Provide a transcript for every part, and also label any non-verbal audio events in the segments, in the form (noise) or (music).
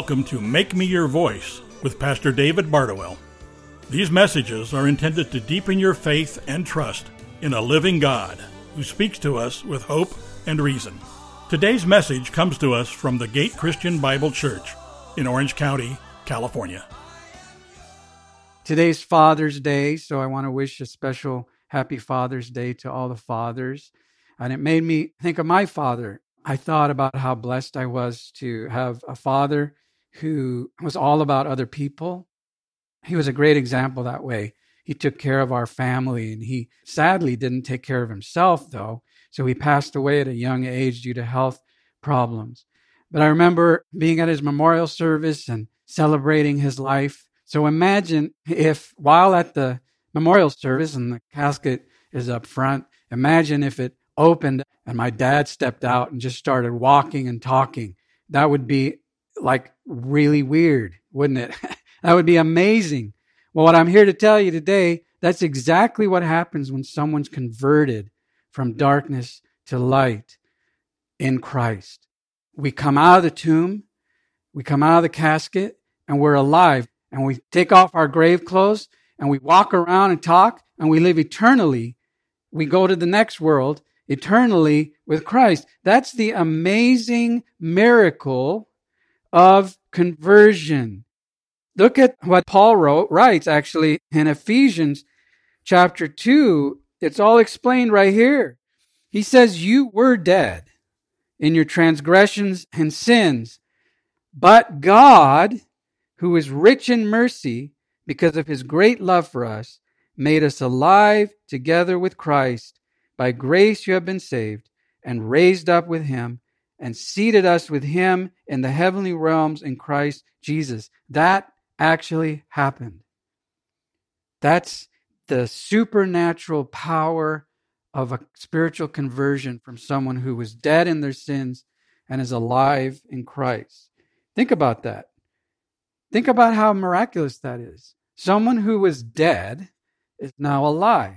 Welcome to Make Me Your Voice with Pastor David Bardowell. These messages are intended to deepen your faith and trust in a living God who speaks to us with hope and reason. Today's message comes to us from the Gate Christian Bible Church in Orange County, California. Today's Father's Day, so I want to wish a special happy Father's Day to all the fathers. And it made me think of my father. I thought about how blessed I was to have a father who was all about other people. He was a great example that way. He took care of our family and he sadly didn't take care of himself, though. So he passed away at a young age due to health problems. But I remember being at his memorial service and celebrating his life. So imagine if while at the memorial service and the casket is up front, imagine if it opened and my dad stepped out and just started walking and talking. That would be like really weird, wouldn't it? (laughs) that would be amazing. Well, what I'm here to tell you today, that's exactly what happens when someone's converted from darkness to light in Christ. We come out of the tomb, we come out of the casket, and we're alive. And we take off our grave clothes and we walk around and talk and we live eternally. We go to the next world eternally with Christ. That's the amazing miracle of conversion. Look at what Paul wrote, writes actually in Ephesians chapter 2. It's all explained right here. He says, You were dead in your transgressions and sins, but God, who is rich in mercy, because of his great love for us, made us alive together with Christ by grace you have been saved, and raised up with him, and seated us with him in the heavenly realms in Christ Jesus. That actually happened. That's the supernatural power of a spiritual conversion from someone who was dead in their sins and is alive in Christ. Think about that. Think about how miraculous that is. Someone who was dead is now alive.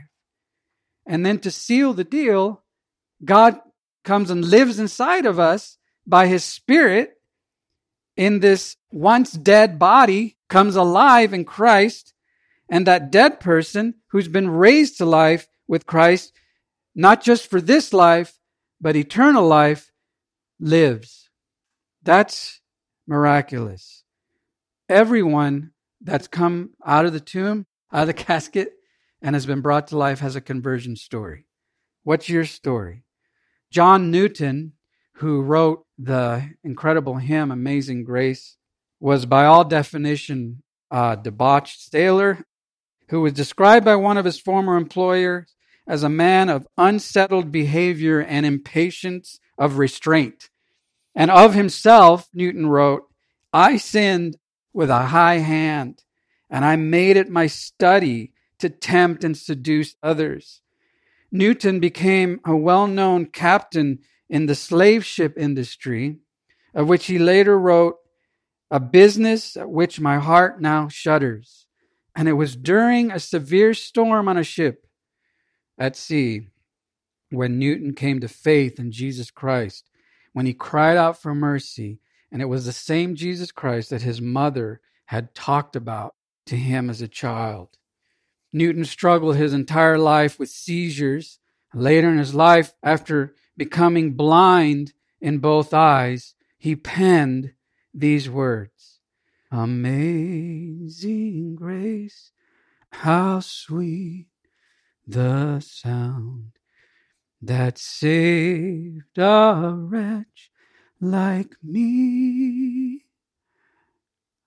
And then to seal the deal, God comes and lives inside of us by his spirit in this once dead body comes alive in Christ. And that dead person who's been raised to life with Christ, not just for this life, but eternal life, lives. That's miraculous. Everyone that's come out of the tomb, out of the (laughs) casket, and has been brought to life has a conversion story. What's your story? John Newton, who wrote the incredible hymn Amazing Grace, was by all definition a debauched sailor who was described by one of his former employers as a man of unsettled behavior and impatience of restraint. And of himself, Newton wrote, I sinned with a high hand, and I made it my study to tempt and seduce others. Newton became a well known captain in the slave ship industry, of which he later wrote, A business at which my heart now shudders. And it was during a severe storm on a ship at sea when Newton came to faith in Jesus Christ, when he cried out for mercy. And it was the same Jesus Christ that his mother had talked about to him as a child. Newton struggled his entire life with seizures. Later in his life, after becoming blind in both eyes, he penned these words Amazing grace, how sweet the sound that saved a wretch like me.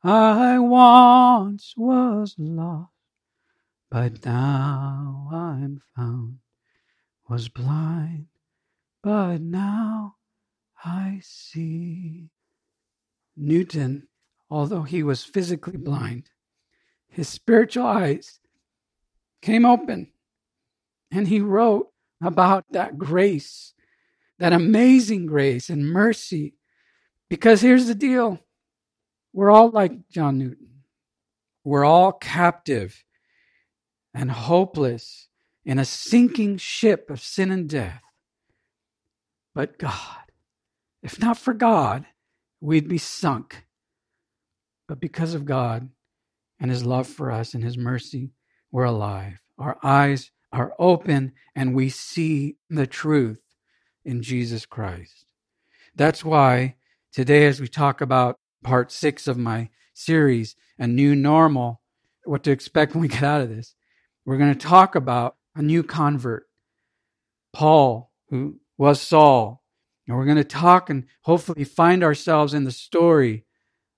I once was lost but now I'm found, was blind, but now I see. Newton, although he was physically blind, his spiritual eyes came open, and he wrote about that grace, that amazing grace and mercy. Because here's the deal we're all like John Newton, we're all captive and hopeless in a sinking ship of sin and death. But God, if not for God, we'd be sunk But because of God and his love for us and his mercy, we're alive. Our eyes are open and we see the truth in Jesus Christ. That's why today, as we talk about part six of my series, A New Normal, what to expect when we get out of this, we're going to talk about a new convert, Paul, who was Saul. And we're going to talk and hopefully find ourselves in the story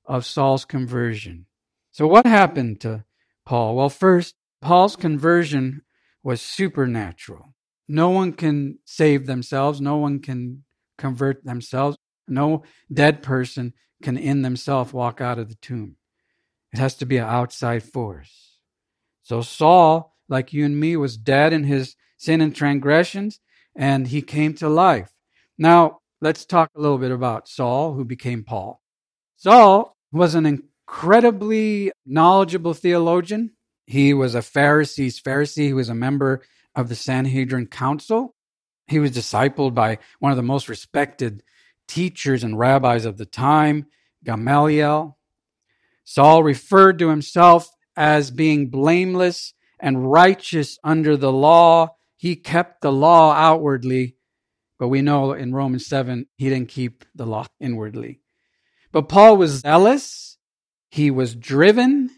of Saul's conversion. So, what happened to Paul? Well, first, Paul's conversion was supernatural. No one can save themselves, no one can convert themselves, no dead person can in themselves walk out of the tomb. It has to be an outside force. So, Saul, like you and me, was dead in his sin and transgressions, and he came to life. Now, let's talk a little bit about Saul, who became Paul. Saul was an incredibly knowledgeable theologian. He was a Pharisee's Pharisee. He was a member of the Sanhedrin Council. He was discipled by one of the most respected teachers and rabbis of the time, Gamaliel. Saul referred to himself as being blameless and righteous under the law. He kept the law outwardly, but we know in Romans 7 he didn't keep the law inwardly. But Paul was zealous, he was driven,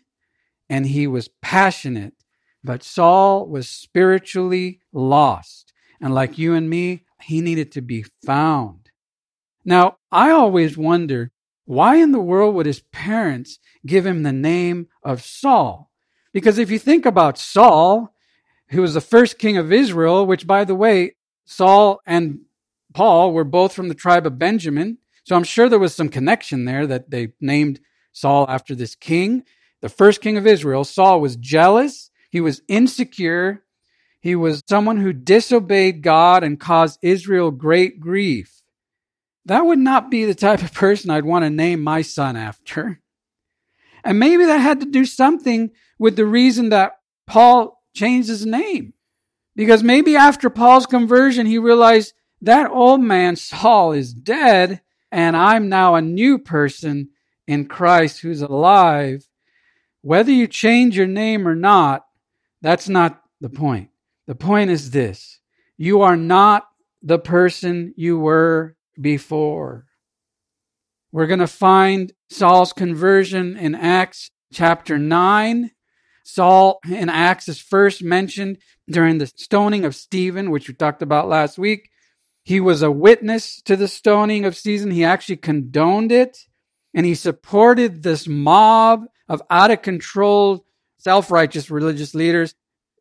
and he was passionate. But Saul was spiritually lost. And like you and me, he needed to be found. Now, I always wonder why in the world would his parents give him the name of Saul? Because if you think about Saul, who was the first king of Israel, which by the way, Saul and Paul were both from the tribe of Benjamin. So I'm sure there was some connection there that they named Saul after this king. The first king of Israel, Saul was jealous. He was insecure. He was someone who disobeyed God and caused Israel great grief. That would not be the type of person I'd want to name my son after. And maybe that had to do something with the reason that Paul changed his name. Because maybe after Paul's conversion, he realized that old man Saul is dead and I'm now a new person in Christ who's alive. Whether you change your name or not, that's not the point. The point is this you are not the person you were before. We're going to find Saul's conversion in Acts chapter 9. Saul in Acts is first mentioned during the stoning of Stephen, which we talked about last week. He was a witness to the stoning of Stephen. He actually condoned it and he supported this mob of out of control, self righteous religious leaders.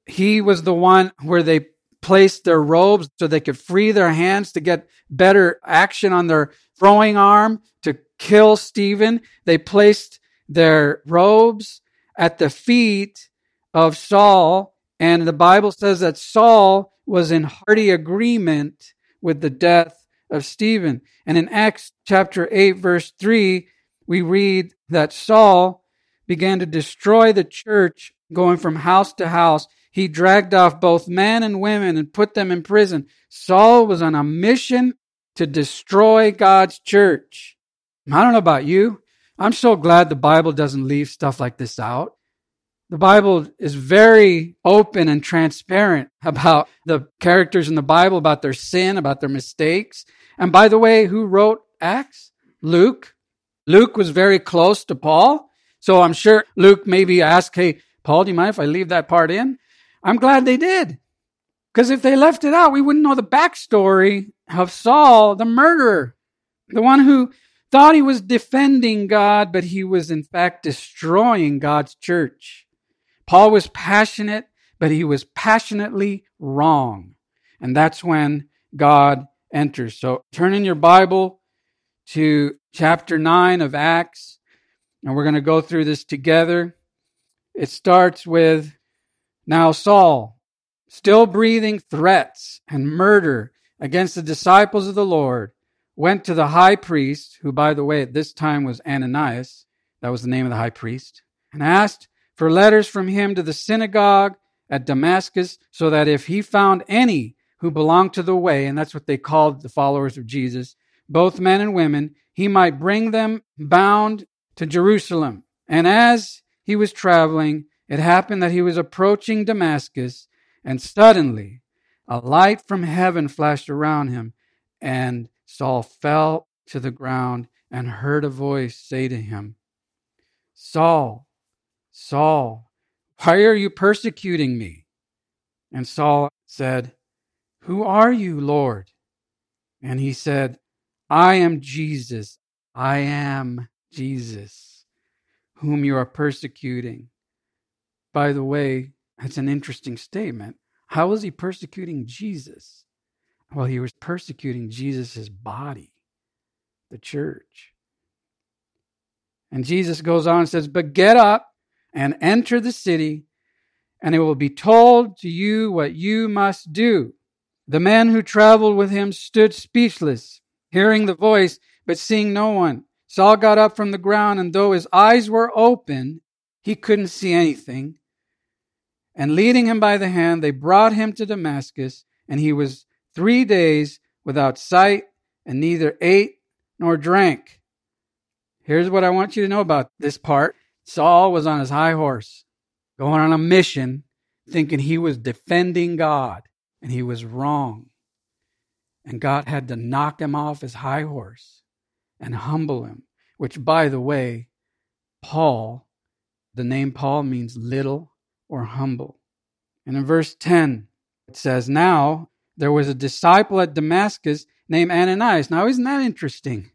He was the one where they placed their robes so they could free their hands to get better action on their throwing arm to kill Stephen. They placed their robes at the feet of Saul. And the Bible says that Saul was in hearty agreement with the death of Stephen. And in Acts chapter 8, verse 3, we read that Saul began to destroy the church, going from house to house. He dragged off both men and women and put them in prison. Saul was on a mission to destroy God's church. I don't know about you. I'm so glad the Bible doesn't leave stuff like this out. The Bible is very open and transparent (laughs) about the characters in the Bible, about their sin, about their mistakes. And by the way, who wrote Acts? Luke. Luke was very close to Paul. So I'm sure Luke maybe asked, Hey, Paul, do you mind if I leave that part in? I'm glad they did. Because if they left it out, we wouldn't know the backstory of Saul, the murderer, the one who thought he was defending God, but he was in fact destroying God's church. Paul was passionate, but he was passionately wrong. And that's when God enters. So turn in your Bible to chapter 9 of Acts, and we're going to go through this together. It starts with Now Saul, still breathing threats and murder against the disciples of the Lord, went to the high priest, who, by the way, at this time was Ananias, that was the name of the high priest, and asked for letters from him to the synagogue at Damascus, so that if he found any who belonged to the way, and that's what they called the followers of Jesus, both men and women, he might bring them bound to Jerusalem. And as he was traveling, it happened that he was approaching Damascus, and suddenly a light from heaven flashed around him, and Saul fell to the ground and heard a voice say to him, Saul, Saul, why are you persecuting me? And Saul said, Who are you, Lord? And he said, I am Jesus. I am Jesus, whom you are persecuting. By the way, that's an interesting statement. How is he persecuting Jesus? Well, he was persecuting Jesus' body, the church. And Jesus goes on and says, But get up and enter the city, and it will be told to you what you must do. The men who traveled with him stood speechless, hearing the voice, but seeing no one. Saul got up from the ground, and though his eyes were open, he couldn't see anything. And leading him by the hand, they brought him to Damascus, and he was three days without sight, and neither ate nor drank. Here's what I want you to know about this part Saul was on his high horse, going on a mission, thinking he was defending God, and he was wrong. And God had to knock him off his high horse and humble him, which, by the way, Paul, the name Paul means little or humble. And in verse 10, it says, Now there was a disciple at Damascus named Ananias. Now, isn't that interesting?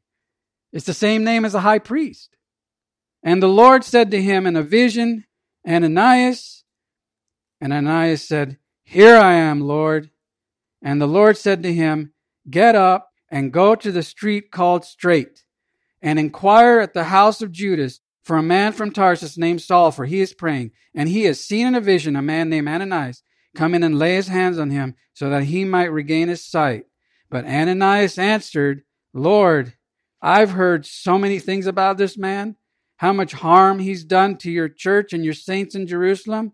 It's the same name as a high priest. And the Lord said to him in a vision, Ananias. And Ananias said, Here I am, Lord. And the Lord said to him, Get up and go to the street called Straight, and inquire at the house of Judas for a man from Tarsus named Saul, for he is praying. And he has seen in a vision a man named Ananias come in and lay his hands on him so that he might regain his sight. But Ananias answered, Lord, I've heard so many things about this man, how much harm he's done to your church and your saints in Jerusalem.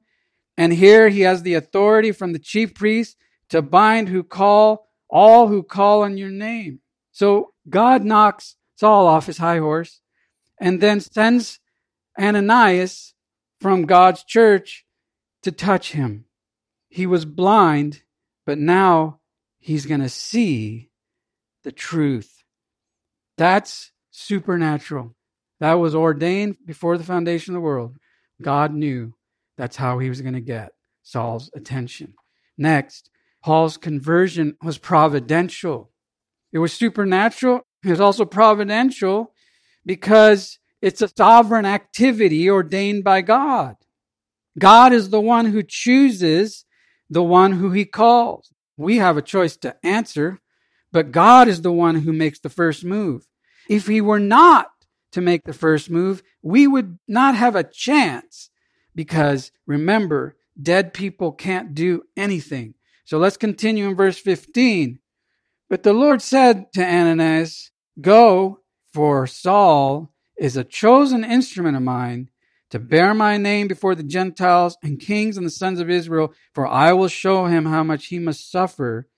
And here he has the authority from the chief priests to bind who call all who call on your name. So God knocks Saul off his high horse and then sends Ananias from God's church to touch him. He was blind, but now he's going to see the truth. That's supernatural. That was ordained before the foundation of the world. God knew that's how he was going to get Saul's attention. Next, Paul's conversion was providential. It was supernatural. It was also providential because it's a sovereign activity ordained by God. God is the one who chooses the one who he calls. We have a choice to answer, but God is the one who makes the first move. If he were not to make the first move, we would not have a chance because remember, dead people can't do anything. So let's continue in verse 15. But the Lord said to Ananias, Go, for Saul is a chosen instrument of mine to bear my name before the Gentiles and kings and the sons of Israel, for I will show him how much he must suffer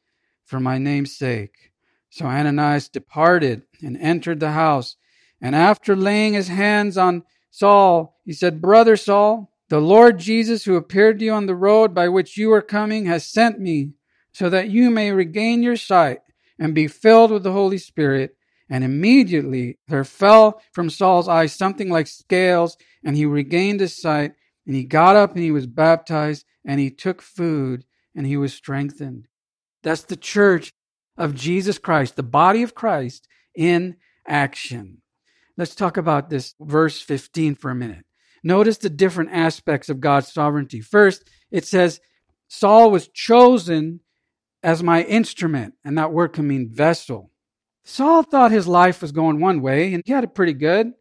for my name's sake. So Ananias departed and entered the house. And after laying his hands on Saul, he said, Brother Saul, the Lord Jesus, who appeared to you on the road by which you are coming, has sent me so that you may regain your sight and be filled with the Holy Spirit. And immediately there fell from Saul's eyes something like scales, and he regained his sight. And he got up and he was baptized, and he took food, and he was strengthened. That's the church of Jesus Christ, the body of Christ in action. Let's talk about this verse 15 for a minute. Notice the different aspects of God's sovereignty. First, it says, Saul was chosen as my instrument, and that word can mean vessel. Saul thought his life was going one way, and he had it pretty good.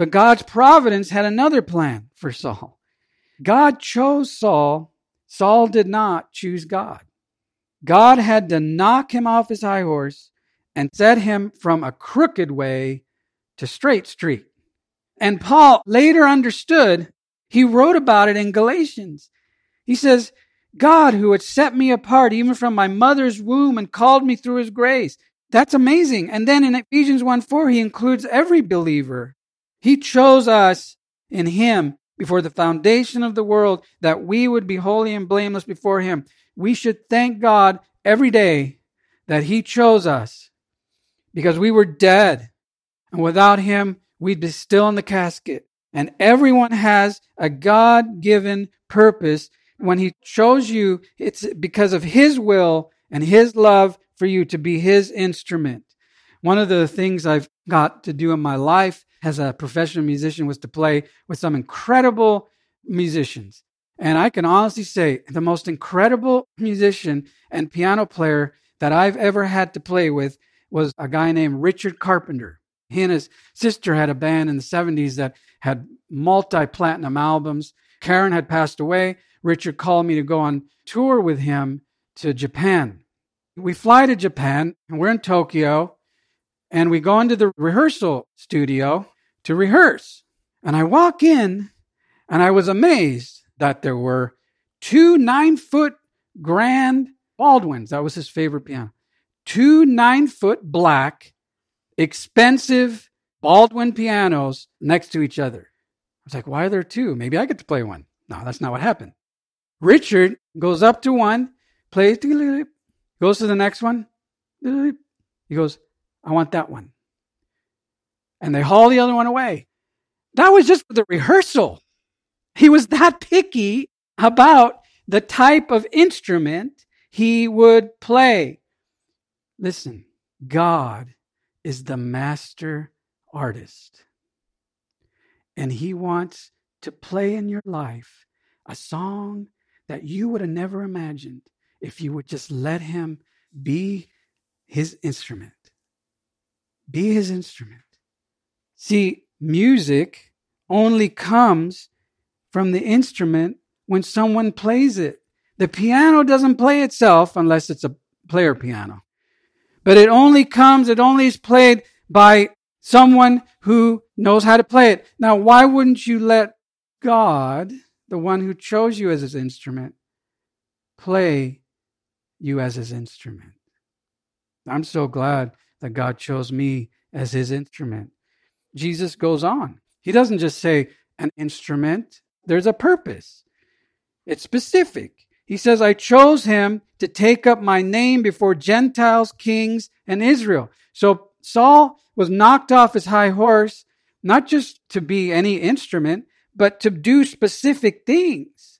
But God's providence had another plan for Saul. God chose Saul. Saul did not choose God. God had to knock him off his high horse and set him from a crooked way to straight street. And Paul later understood, he wrote about it in Galatians. He says, God who had set me apart even from my mother's womb and called me through his grace. That's amazing. And then in Ephesians 1 4, he includes every believer. He chose us in Him before the foundation of the world that we would be holy and blameless before Him. We should thank God every day that He chose us because we were dead. And without Him, we'd be still in the casket. And everyone has a God given purpose. When He chose you, it's because of His will and His love for you to be His instrument. One of the things I've got to do in my life as a professional musician was to play with some incredible musicians. And I can honestly say the most incredible musician and piano player that I've ever had to play with was a guy named Richard Carpenter. He and his sister had a band in the 70s that had multi platinum albums. Karen had passed away. Richard called me to go on tour with him to Japan. We fly to Japan and we're in Tokyo and we go into the rehearsal studio to rehearse. And I walk in and I was amazed that there were two nine foot grand Baldwins. That was his favorite piano. Two nine foot black, expensive Baldwin pianos next to each other. I was like, why are there two? Maybe I get to play one. No, that's not what happened. Richard goes up to one, plays, goes to the next one. He goes, I want that one. And they haul the other one away. That was just for the rehearsal. He was that picky about the type of instrument he would play. Listen, God is the master artist. And he wants to play in your life a song that you would have never imagined if you would just let him be his instrument. Be his instrument. See, music only comes from the instrument when someone plays it. The piano doesn't play itself unless it's a player piano. But it only comes, it only is played by someone who knows how to play it. Now, why wouldn't you let God, the one who chose you as his instrument, play you as his instrument? I'm so glad that God chose me as his instrument. Jesus goes on. He doesn't just say an instrument, there's a purpose. It's specific. He says, I chose him to take up my name before Gentiles, kings, and Israel. So Saul was knocked off his high horse, not just to be any instrument, but to do specific things.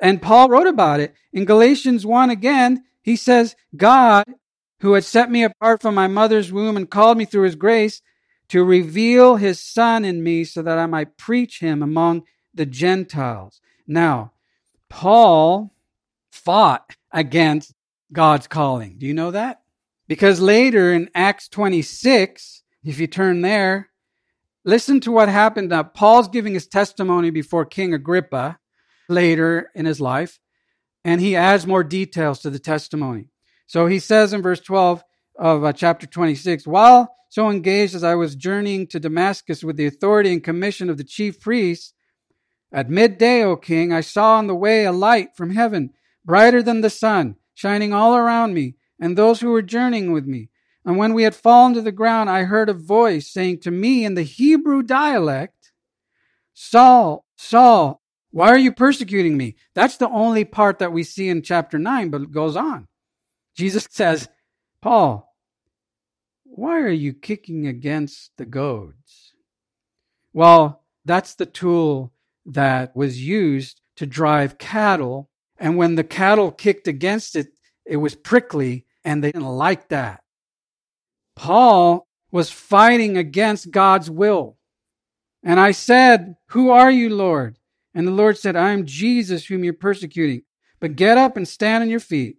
And Paul wrote about it. In Galatians 1 again, he says, God who had set me apart from my mother's womb and called me through his grace to reveal his son in me so that I might preach him among the Gentiles. Now, Paul fought against God's calling. Do you know that? Because later in Acts 26, if you turn there, listen to what happened. Now, Paul's giving his testimony before King Agrippa later in his life, and he adds more details to the testimony. So he says in verse 12 of uh, chapter 26 While so engaged as I was journeying to Damascus with the authority and commission of the chief priests, at midday, O king, I saw on the way a light from heaven, brighter than the sun, shining all around me and those who were journeying with me. And when we had fallen to the ground, I heard a voice saying to me in the Hebrew dialect, Saul, Saul, why are you persecuting me? That's the only part that we see in chapter 9, but it goes on. Jesus says, Paul, why are you kicking against the goads? Well, that's the tool that was used to drive cattle. And when the cattle kicked against it, it was prickly and they didn't like that. Paul was fighting against God's will. And I said, Who are you, Lord? And the Lord said, I am Jesus whom you're persecuting. But get up and stand on your feet.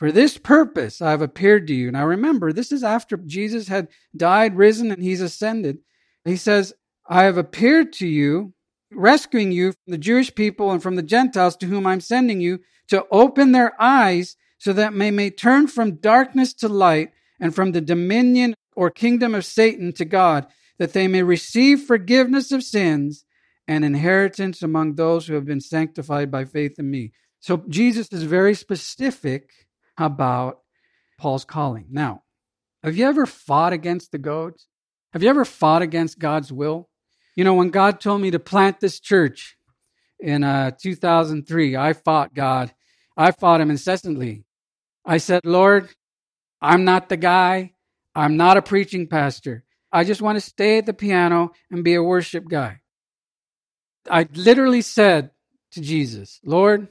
For this purpose I have appeared to you. Now remember, this is after Jesus had died, risen, and he's ascended. He says, I have appeared to you, rescuing you from the Jewish people and from the Gentiles to whom I'm sending you to open their eyes so that they may turn from darkness to light and from the dominion or kingdom of Satan to God, that they may receive forgiveness of sins and inheritance among those who have been sanctified by faith in me. So Jesus is very specific about Paul's calling. Now, have you ever fought against the goads? Have you ever fought against God's will? You know, when God told me to plant this church in uh, 2003, I fought God. I fought him incessantly. I said, Lord, I'm not the guy. I'm not a preaching pastor. I just want to stay at the piano and be a worship guy. I literally said to Jesus, Lord,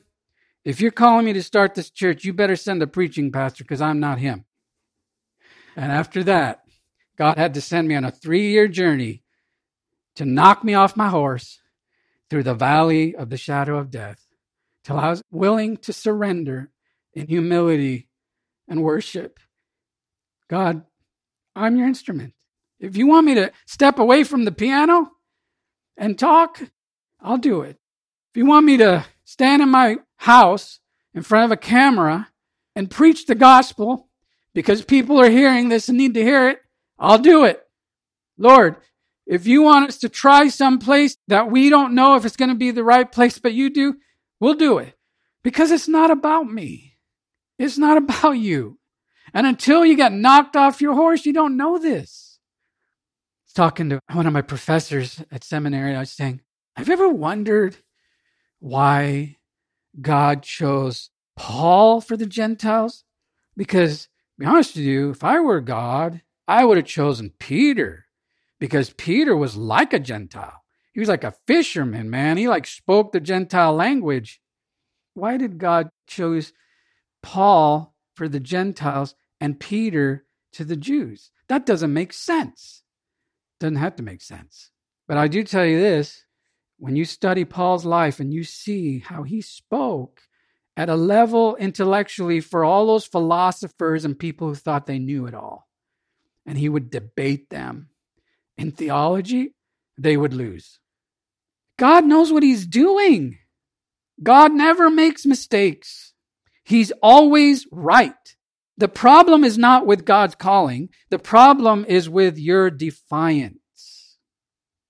if you're calling me to start this church, you better send a preaching pastor because I'm not him. And after that, God had to send me on a three year journey to knock me off my horse through the valley of the shadow of death till I was willing to surrender in humility and worship. God, I'm your instrument. If you want me to step away from the piano and talk, I'll do it. If you want me to stand in my house in front of a camera and preach the gospel because people are hearing this and need to hear it, I'll do it. Lord, if you want us to try some place that we don't know if it's going to be the right place, but you do, we'll do it. Because it's not about me. It's not about you. And until you get knocked off your horse, you don't know this. I was talking to one of my professors at seminary. I was saying, Have you ever wondered why God chose Paul for the Gentiles? Because, to be honest with you, if I were God, I would have chosen Peter because Peter was like a Gentile. He was like a fisherman, man. He like spoke the Gentile language. Why did God choose Paul for the Gentiles and Peter to the Jews? That doesn't make sense. Doesn't have to make sense. But I do tell you this when you study Paul's life and you see how he spoke at a level intellectually for all those philosophers and people who thought they knew it all, and he would debate them in theology, they would lose. God knows what he's doing. God never makes mistakes. He's always right. The problem is not with God's calling. The problem is with your defiance.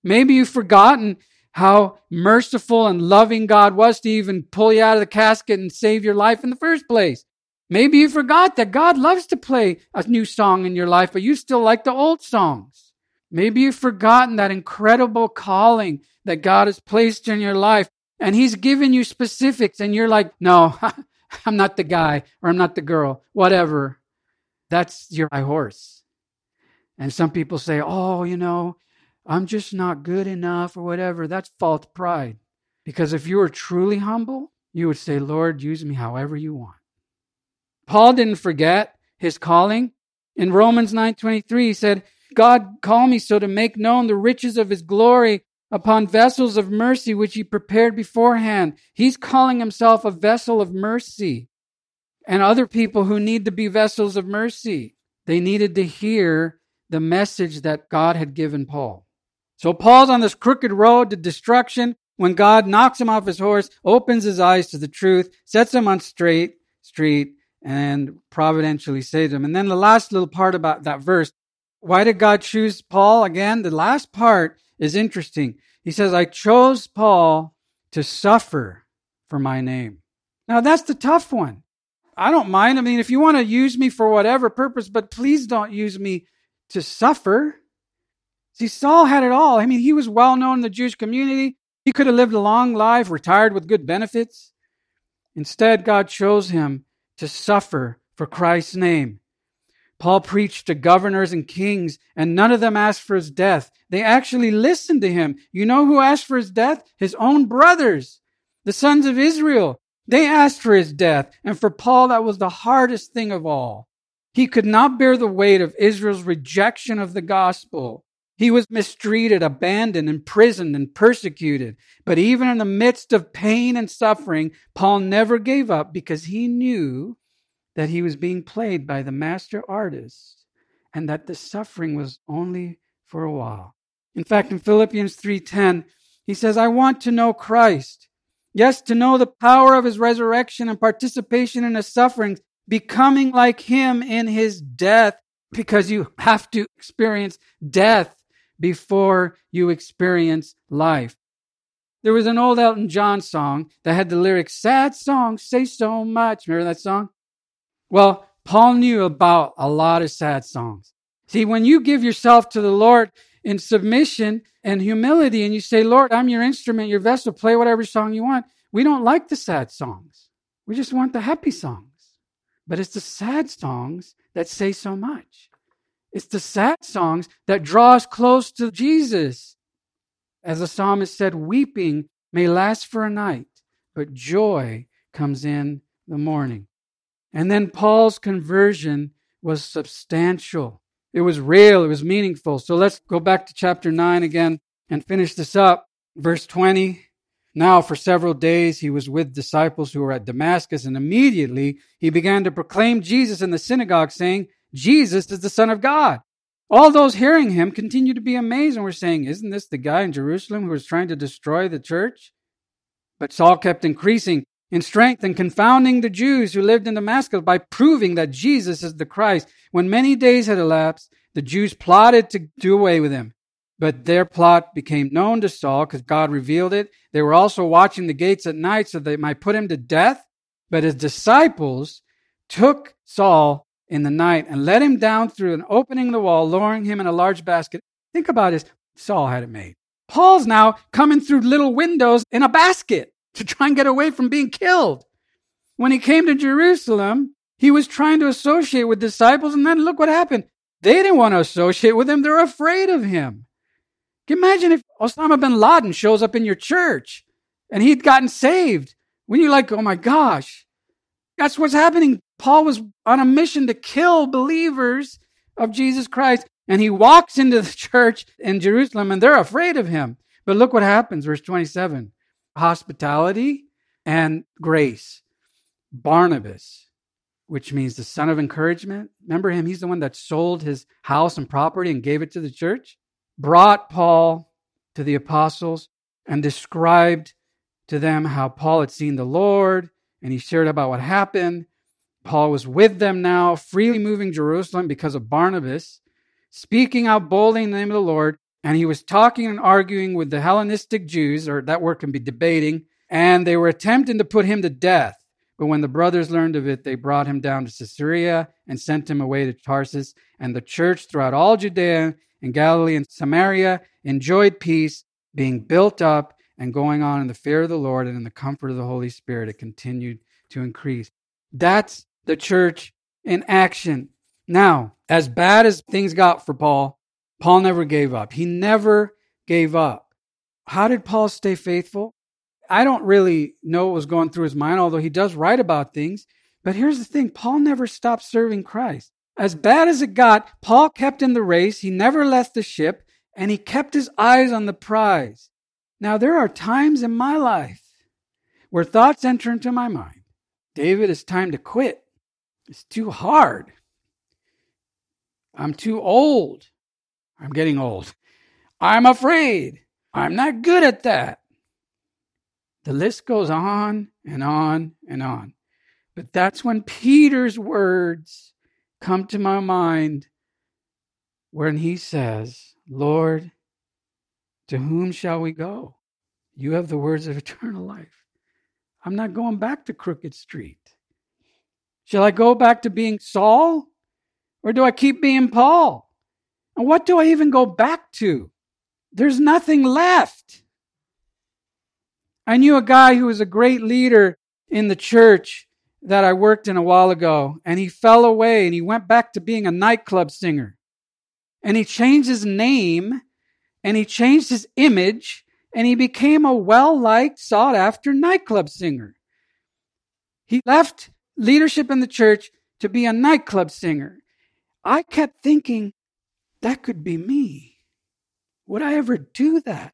Maybe you've forgotten how merciful and loving God was to even pull you out of the casket and save your life in the first place. Maybe you forgot that God loves to play a new song in your life, but you still like the old songs. Maybe you've forgotten that incredible calling that God has placed in your life, and He's given you specifics, and you're like, no, (laughs) I'm not the guy, or I'm not the girl, whatever. That's your high horse. And some people say, oh, you know, I'm just not good enough or whatever. That's false pride. Because if you were truly humble, you would say, Lord, use me however you want. Paul didn't forget his calling. In Romans 9:23 he said, God called me so to make known the riches of his glory upon vessels of mercy which he prepared beforehand. He's calling himself a vessel of mercy. And other people who need to be vessels of mercy, they needed to hear the message that God had given Paul. So Paul's on this crooked road to destruction when God knocks him off his horse, opens his eyes to the truth, sets him on straight street, and providentially saves him. And then the last little part about that verse, why did God choose Paul again? The last part is interesting. He says, I chose Paul to suffer for my name. Now that's the tough one. I don't mind. I mean, if you want to use me for whatever purpose, but please don't use me to suffer. See, Saul had it all. I mean, he was well known in the Jewish community. He could have lived a long life, retired with good benefits. Instead, God chose him to suffer for Christ's name. Paul preached to governors and kings, and none of them asked for his death. They actually listened to him. You know who asked for his death? His own brothers, the sons of Israel. They asked for his death. And for Paul, that was the hardest thing of all. He could not bear the weight of Israel's rejection of the gospel. He was mistreated, abandoned, imprisoned, and persecuted. But even in the midst of pain and suffering, Paul never gave up because he knew that he was being played by the master artist and that the suffering was only for a while. In fact, in Philippians 3:10, he says, "I want to know Christ. Yes, to know the power of his resurrection and participation in his sufferings, becoming like him in his death, because you have to experience death before you experience life. There was an old Elton John song that had the lyrics, Sad songs say so much. Remember that song? Well, Paul knew about a lot of sad songs. See, when you give yourself to the Lord in submission and humility and you say, Lord, I'm your instrument, your vessel, play whatever song you want. We don't like the sad songs. We just want the happy songs. But it's the sad songs that say so much. It's the sad songs that draw us close to Jesus. As the psalmist said, weeping may last for a night, but joy comes in the morning. And then Paul's conversion was substantial. It was real. It was meaningful. So let's go back to chapter 9 again and finish this up. Verse 20. Now, for several days, he was with disciples who were at Damascus, and immediately he began to proclaim Jesus in the synagogue, saying, Jesus is the Son of God. All those hearing him continued to be amazed and were saying, Isn't this the guy in Jerusalem who was trying to destroy the church? But Saul kept increasing in strength and confounding the Jews who lived in Damascus by proving that Jesus is the Christ. When many days had elapsed, the Jews plotted to do away with him. But their plot became known to Saul because God revealed it. They were also watching the gates at night so they might put him to death. But his disciples took Saul in the night and let him down through an opening in the wall, lowering him in a large basket. Think about this. Saul had it made. Paul's now coming through little windows in a basket to try and get away from being killed. When he came to Jerusalem, he was trying to associate with disciples, and then look what happened. They didn't want to associate with him. They're afraid of him. Imagine if Osama bin Laden shows up in your church and he'd gotten saved? When you're like, oh my gosh, that's what's happening. Paul was on a mission to kill believers of Jesus Christ. And he walks into the (laughs) church in Jerusalem and they're afraid of him. But look what happens, verse 27 hospitality and grace. Barnabas, which means the son of encouragement. Remember him? He's the one that sold his house and property and gave it to the church. Brought Paul to the apostles and described to them how Paul had seen the Lord and he shared about what happened. Paul was with them now, freely moving Jerusalem because of Barnabas, speaking out boldly in the name of the Lord and he was talking and arguing with the Hellenistic Jews, or that word can be debating, and they were attempting to put him to death. But when the brothers learned of it, they brought him down to Caesarea and sent him away to Tarsus. And the church throughout all Judea and Galilee and Samaria enjoyed peace, being built up and going on in the fear of the Lord and in the comfort of the Holy Spirit. It continued to increase. That's the church in action. Now, as bad as things got for Paul, Paul never gave up. He never gave up. How did Paul stay faithful? I don't really know what was going through his mind, although he does write about things. But here's the thing Paul never stopped serving Christ. As bad as it got, Paul kept in the race. He never left the ship, and he kept his eyes on the prize. Now, there are times in my life where thoughts enter into my mind David, it's time to quit. It's too hard. I'm too old. I'm getting old. I'm afraid. I'm not good at that. The list goes on and on and on. But that's when Peter's words come to my mind when he says, Lord, to whom shall we go? You have the words of eternal life. I'm not going back to Crooked Street. Shall I go back to being Saul? Or do I keep being Paul? And what do I even go back to? There's nothing left. I knew a guy who was a great leader in the church that I worked in a while ago, and he fell away and he went back to being a nightclub singer. And he changed his name and he changed his image and he became a well liked, sought after nightclub singer. He left leadership in the church to be a nightclub singer. I kept thinking, that could be me. Would I ever do that?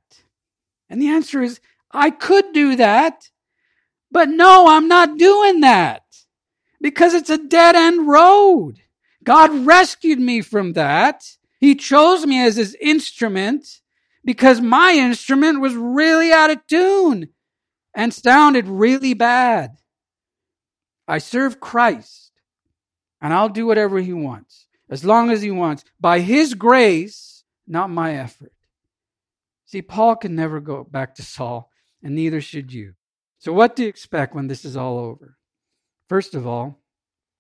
And the answer is, I could do that. But no, I'm not doing that because it's a dead end road. God rescued me from that. He chose me as his instrument because my instrument was really out of tune and sounded really bad. I serve Christ and I'll do whatever he wants as long as he wants, by his grace, not my effort. See, Paul can never go back to Saul, and neither should you. So, what do you expect when this is all over? First of all,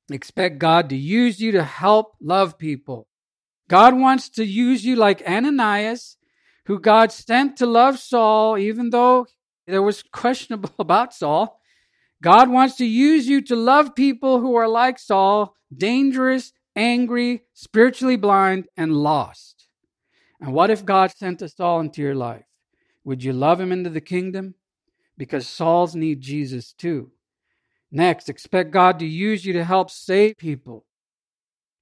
expect God to use you to help love people. God wants to use you like Ananias, who God sent to love Saul, even though there was (laughs) questionable about Saul. God wants to use you to love people who are like Saul, dangerous, angry, spiritually blind, and lost. And what if God sent a Saul into your life? Would you love him into the kingdom? Because Sauls need Jesus too. Next, expect God to use you to help save people.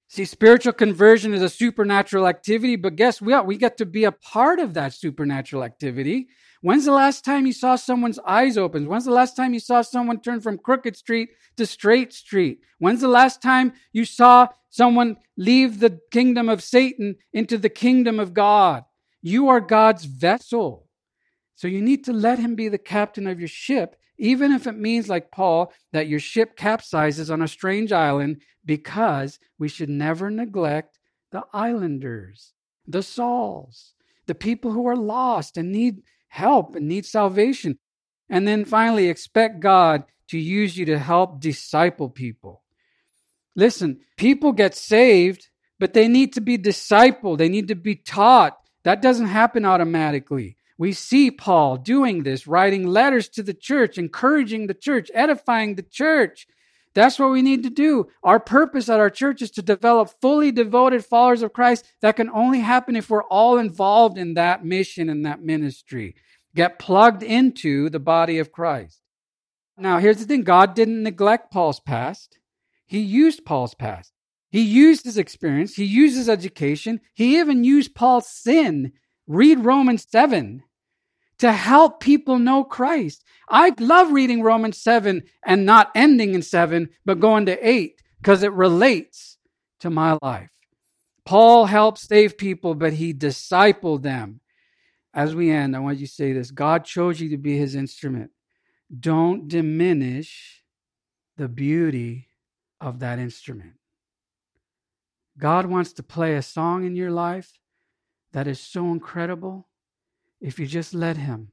See, spiritual conversion is a supernatural activity, but guess what? We get to be a part of that supernatural activity. When's the last time you saw someone's eyes open? When's the last time you saw someone turn from crooked street to straight street? When's the last time you saw someone leave the kingdom of Satan into the kingdom of God? You are God's vessel. So you need to let him be the captain of your ship, even if it means, like Paul, that your ship capsizes on a strange island, because we should never neglect the islanders, the Sauls, the people who are lost and need help and need salvation. And then finally, expect God to use you to help disciple people. Listen, people get saved, but they need to be discipled, they need to be taught. That doesn't happen automatically. We see Paul doing this, writing letters to the church, encouraging the church, edifying the church. That's what we need to do. Our purpose at our church is to develop fully devoted followers of Christ. That can only happen if we're all involved in that mission and that ministry. Get plugged into the body of Christ. Now, here's the thing God didn't neglect Paul's past, He used Paul's past. He used his experience, He used his education, He even used Paul's sin Read Romans 7 to help people know Christ. I love reading Romans 7 and not ending in 7, but going to 8 because it relates to my life. Paul helped save people, but he discipled them. As we end, I want you to say this God chose you to be his instrument. Don't diminish the beauty of that instrument. God wants to play a song in your life that is so incredible if you just let Him.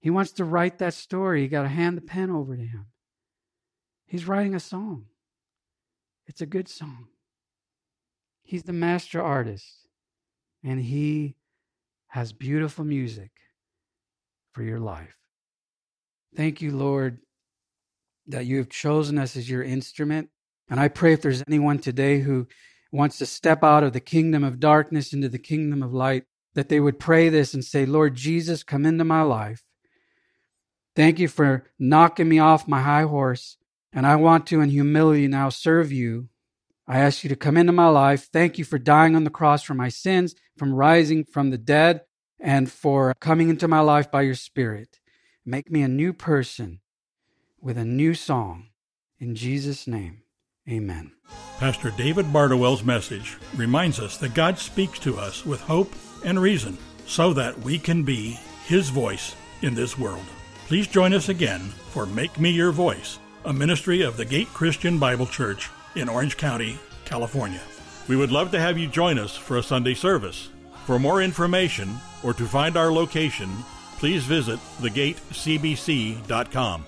He wants to write that story. You got to hand the pen over to Him. He's writing a song, it's a good song. He's the master artist, and He has beautiful music for your life. Thank you, Lord, that you have chosen us as your instrument. And I pray if there's anyone today who wants to step out of the kingdom of darkness into the kingdom of light, that they would pray this and say, Lord Jesus, come into my life. Thank you for knocking me off my high horse, and I want to, in humility, now serve you. I ask you to come into my life. Thank you for dying on the cross for my sins, from rising from the dead, and for coming into my life by your Spirit. Make me a new person with a new song. In Jesus' name. Amen. Pastor David Bardowell's message reminds us that God speaks to us with hope and reason so that we can be His voice in this world. Please join us again for Make Me Your Voice, a ministry of the Gate Christian Bible Church in Orange County, California. We would love to have you join us for a Sunday service. For more information or to find our location, please visit thegatecbc.com.